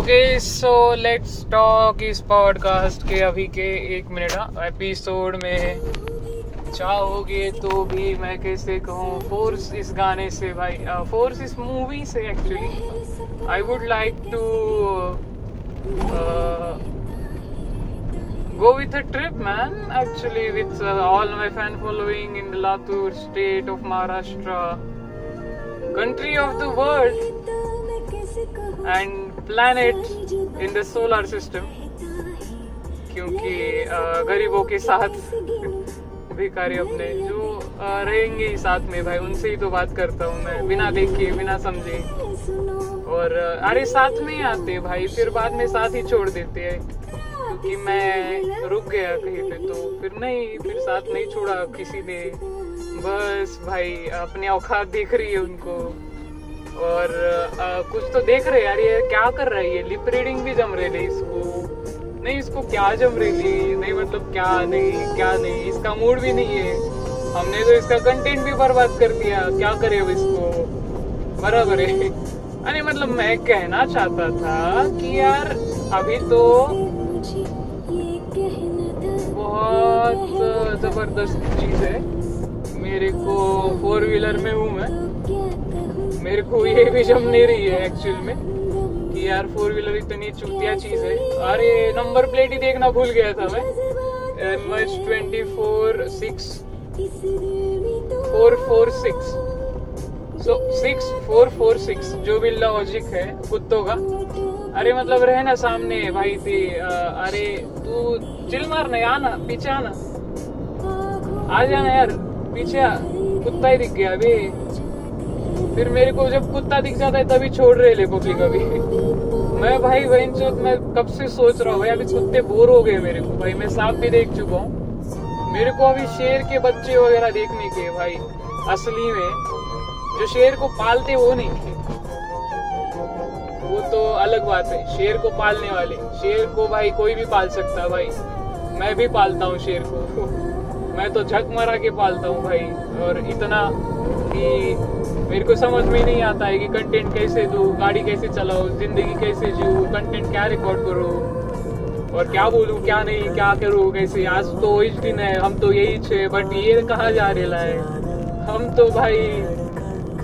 Okay so let's talk इस podcast के अभी के एक मिनट एपिसोड हाँ। में चाहोगे तो भी मैं कैसे कहूँ फोर्स इस गाने से भाई फोर्स इस मूवी से actually I would like to go with a trip man actually with all my fan following in the Latur state of Maharashtra country of the world and planet in the solar system, क्योंकि गरीबों के साथ भिखारी अपने, जो रहेंगे ही साथ में भाई, उनसे ही तो बात करता हूँ मैं, बिना देखे, बिना समझे। और अरे, साथ में ही आते भाई, फिर बाद में साथ ही छोड़ देते हैं क्योंकि मैं रुक गया कहीं पे तो फिर नहीं, फिर साथ नहीं छोड़ा किसी ने। बस भाई, अपनी औकात दिख रही है उनको। और आ, कुछ तो देख रहे यार ये क्या कर रहा है? ये लिप रीडिंग भी जम रही रहे इसको नहीं इसको क्या जम रही थी नहीं मतलब क्या नहीं क्या नहीं इसका मूड भी नहीं है। हमने तो इसका कंटेंट भी बर्बाद कर दिया क्या करे अब इसको? बराबर है। अरे मतलब मैं कहना चाहता था कि यार अभी तो बहुत ज़बरदस्त चीज़ है। मेरे को फोर व्हीलर में हूँ मैं। मेरे को ये भी जम नहीं रही है एक्चुअल में कि यार फोर व्हीलर इतनी चूतिया चीज़ है। अरे नंबर प्लेट ही देखना भूल गया था मैं। M H twenty four six four four six so six four four six जो भी लॉजिक है, कुत्तों का। अरे मतलब रहे ना सामने भाई थी अरे, तू चिल मार ना आना पीछे आना। आ जाना यार, पीछे कुत्ता ही दिख गया अभी फिर मेरे को जब कुत्ता दिख जाता है, तभी छोड़ रहे ले अभी मैं भाई वही चौथ मैं कब से सोच रहा हूँ अभी कुत्ते बोर हो गए मेरे को। भाई मैं सांप भी देख चुका हूँ। मेरे को अभी शेर के बच्चे वगैरह देखने के, भाई, असली में। जो शेर को पालते, वो नहीं वो तो अलग बात है, शेर को पालने वाले। शेर को भाई कोई भी पाल सकता भाई। मैं भी पालता हूँ शेर को। मैं तो झक मरा के पालता हूँ भाई। और इतना कि मेरे को समझ में नहीं आता है कि कंटेंट कैसे दू, गाड़ी कैसे चलाओ ज़िंदगी कैसे जीव कंटेंट क्या रिकॉर्ड करो, और क्या बोलूँ, क्या नहीं, क्या करूँ, कैसे? आज तो इस दिन है, हम तो यही छे बट ये कहा जा रहा है हम तो भाई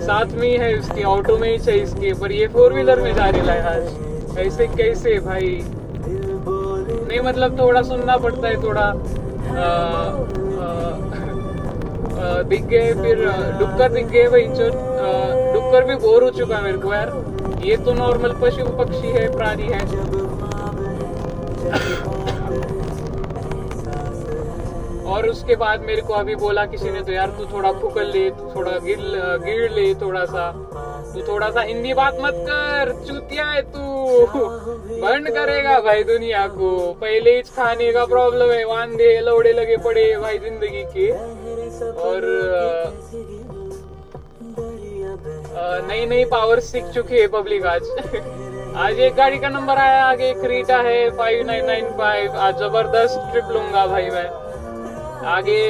साथ में ही है उसके ऑटो में ही चाहिए इसके, पर ये फोर व्हीलर में जा रहा है आज। ऐसे कैसे भाई? नहीं मतलब थोड़ा सुनना पड़ता है, थोड़ा दिख गए फिर डुक्कर दिख गए भाई डुक्कर भी बोर हो चुका मेरे को यार। ये तो नॉर्मल पशु पक्षी है, प्राणी है। और उसके बाद मेरे को अभी बोला किसी ने तो यार तू थोड़ा फुकल ले, तू थोड़ा गिर गिर ले थोड़ा सा तू थोड़ा सा हिंदी बात मत कर, चूतिया है तू। बंद करेगा भाई दुनिया को। पहले ही खाने का प्रॉब्लम है, वांदे, लौड़े लगे पड़े भाई ज़िंदगी के। और नई नई पावर सीख चुकी है पब्लिक आज। आज एक गाड़ी का नंबर आया आगे क्रीटा है फाइव नाइन नाइन फाइव आज ज़बरदस्त ट्रिप लूँगा भाई मैं। आगे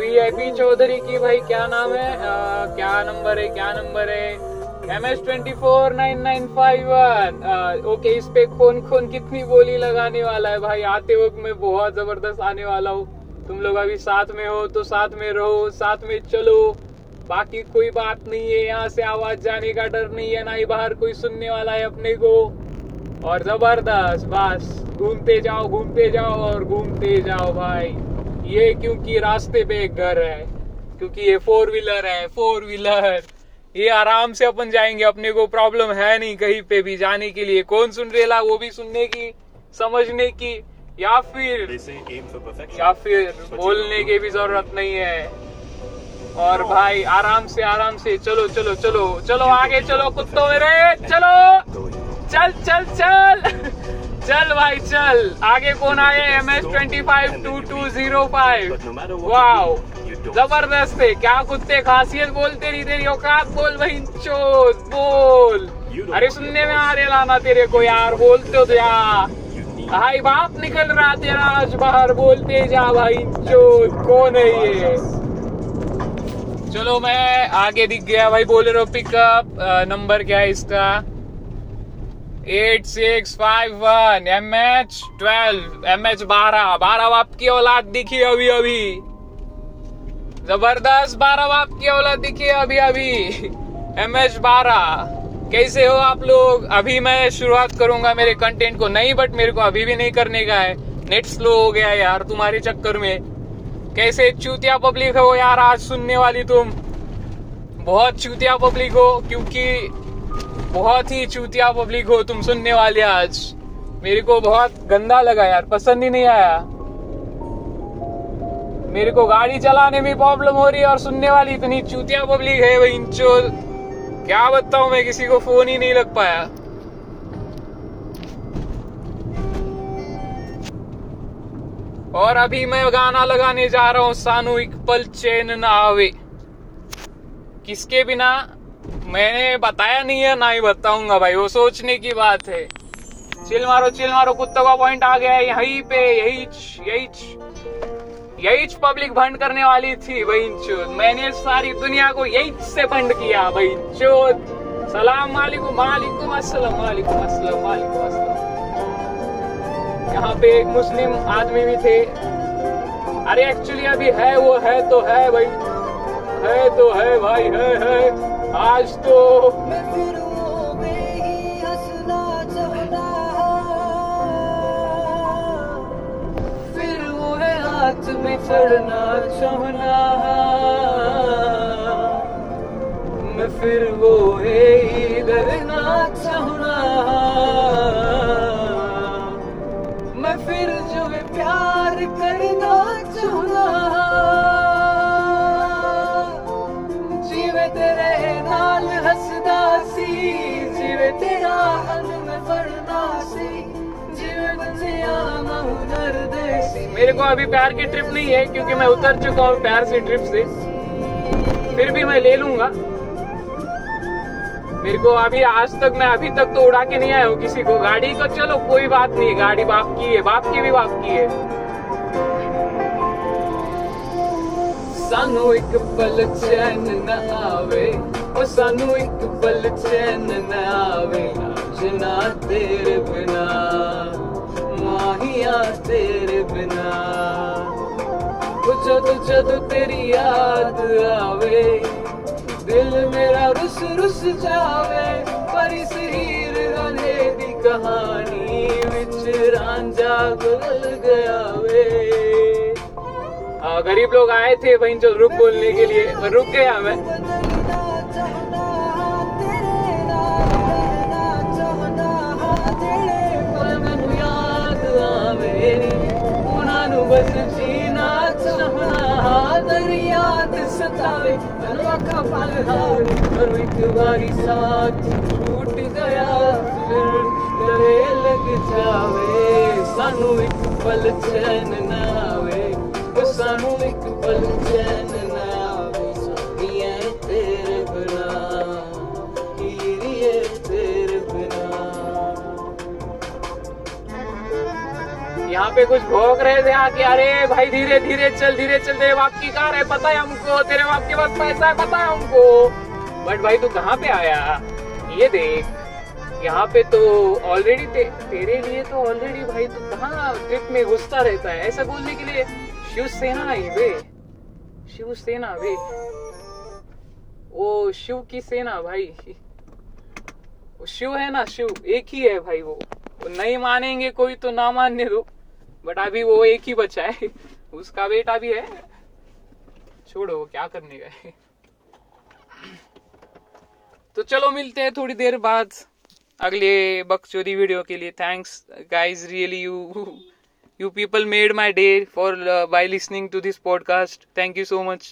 वी आई पी चौधरी की भाई क्या नाम है? आ, क्या नंबर है क्या नंबर है? M S twenty four nine nine five one okay इस पे कौन कौन कितनी बोली लगाने वाला है भाई? आते वक्त मैं बहुत ज़बरदस्त आने वाला हूँ। तुम लोग अभी साथ में हो तो साथ में रहो, साथ में चलो। बाकी कोई बात नहीं है, यहाँ से आवाज़ जाने का डर नहीं है, ना ही बाहर कोई सुनने वाला है अपने को। और ज़बरदस्त, बस, घूमते जाओ घूमते जाओ और घूमते जाओ भाई। ये क्योंकि रास्ते पे एक घर है, क्योंकि ये फोर व्हीलर है फोर व्हीलर ये आराम से अपन जाएँगे, अपने को प्रॉब्लम है नहीं कहीं पे भी जाने के लिए। कौन सुन रेला वो भी सुनने की, समझने की। या फिर या फिर बोलने की भी ज़रूरत नहीं है। और भाई आराम से आराम से चलो चलो चलो चलो आगे चलो कुत्तों मेरे चलो। चल चल चल। चल भाई चल। आगे कौन आए M S twenty five two two zero five wow ज़बरदस्त है। क्या कुत्ते खासियत बोलते नहीं तेरी औकात बोल भाई चोट बोल। अरे सुनने में आ रहे लाना तेरे को यार बोलते हो तो यार। भाई, बाप निकल रहा तेरा, आज बाहर बोलते जा भाई चोट कौन है ये? चलो मैं आगे दिख गया भाई, बोले रहो पिकअप नंबर क्या है इसका? Eight six five one M H twelve M H बारह बारह बाप की औलाद दिखी अभी अभी। ज़बरदस्त बारह बाप की औलाद दिखी अभी अभी। एम एच बारह। कैसे हो आप लोग? अभी मैं शुरुआत करूँगा मेरे कंटेंट को नहीं बट मेरे को अभी भी नहीं करने का है। नेट स्लो हो गया यार तुम्हारे चक्कर में। कैसे चूतिया पब्लिक हो यार आज सुनने वाली तुम? बहुत चूतिया पब्लिक हो, क्योंकि बहुत ही चूतिया पब्लिक हो तुम सुनने वाले आज। मेरे को बहुत गंदा लगा यार, पसंद ही नहीं आया। मेरे को गाड़ी चलाने में प्रॉब्लम हो रही है और सुनने वाली इतनी चूतिया पब्लिक है वही क्या बताऊँ, मैं किसी को फ़ोन ही नहीं लग पाया। और अभी मैं गाना लगाने जा रहा हूँ सानूिक पल चैन ना आवे। किसके बिना? मैंने बताया नहीं है, ना ही बताऊँगा भाई, वो सोचने की बात है। चिल मारो चिल मारो, कुत्ता का पॉइंट आ गया है, यहीं पे, यही यही। यही पब्लिक फंड करने वाली थी चोद। मैंने सारी दुनिया को यही से फंड किया भाई चोद। सलाम वालेकुम वालेकुम अस्सलाम वालेकुम अस्सलाम वालेकुम अस्सलाम। यहाँ पे एक मुस्लिम आदमी भी थे। अरे एक्चुअली अभी है, वो है तो है भाई है तो है, भाई, है है। आज तो में चढ़ना चाहना मैं फिर वो इधर चाहना मैं फिर जो प्यार करना चाहना जीवे तेरे नाल हसदा सी जीवे तेरा में पढ़ना सी जीवे बंजिया हुनर देसी मेरे को अभी प्यार की ट्रिप नहीं है, क्योंकि मैं उतर चुका हूँ प्यार से ट्रिप से। फिर भी मैं ले लूँगा। मेरे को अभी, आज तक मैं अभी तक तो उड़ा के नहीं आया हूँ किसी को। गाड़ी को चलो, कोई बात नहीं, गाड़ी बाप की है, बाप की भी बाप की है। सानू एक पल चैन न आवे, ओ सानू एक पल चैन न आवे जना तेरे बिना तेरे बिना। जद जद तेरी याद आवे। दिल मेरा रुस रुस जावे। पर इस हीर गले दी कहानी विच रांझा गुल गया वे आ, गरीब लोग आए थे वहीं जो रुक बोलने के लिए। रुक गया मैं। ਆਵੇ ਉਹਨਾਂ ਨੂੰ ਬਸ ਜੀਣਾ ਚਾਹਣਾ ਦਰਿਆ ਤੇ ਸਤਾਵੇ ਮੈਨੂੰ ਅੱਖਾਂ ਪਲ ਹਾਰ ਪਰ ਇੱਕ ਵਾਰੀ ਸਾਥ ਛੂਟ ਗਿਆ ਫਿਰ ਗਲੇ ਲੱਗ ਜਾਵੇ ਸਾਨੂੰ ਇੱਕ ਪਲ ਚੈਨ ਨਾ ਆਵੇ ਉਹ ਸਾਨੂੰ ਇੱਕ ਪਲ ਚੈਨ यहाँ पे कुछ भोग रहे थे आके अरे भाई धीरे धीरे चल धीरे चल तेरे बाप की कार है पता है हमको तेरे बाप के पास पैसा है पता है हमको। बट भाई तू कहाँ पे आया? ये देख यहाँ पे तो ऑलरेडी ते, तेरे लिए तो ऑलरेडी भाई तू कहाँ ट्रिप में घुसता रहता है? ऐसा बोलने के लिए शिवसेना आई बे शिवसेना बे वो शिव की सेना भाई। शिव है ना शिव एक ही है भाई वो। वो नहीं मानेंगे कोई तो ना मानने दो। बट अभी वो एक ही बच्चा है। उसका बेटा भी है। छोड़ो, वो क्या करने का तो चलो, मिलते हैं थोड़ी देर बाद अगले बकचोदी वीडियो के लिए। Thanks guys really you you people made my day for by listening to this podcast thank you so much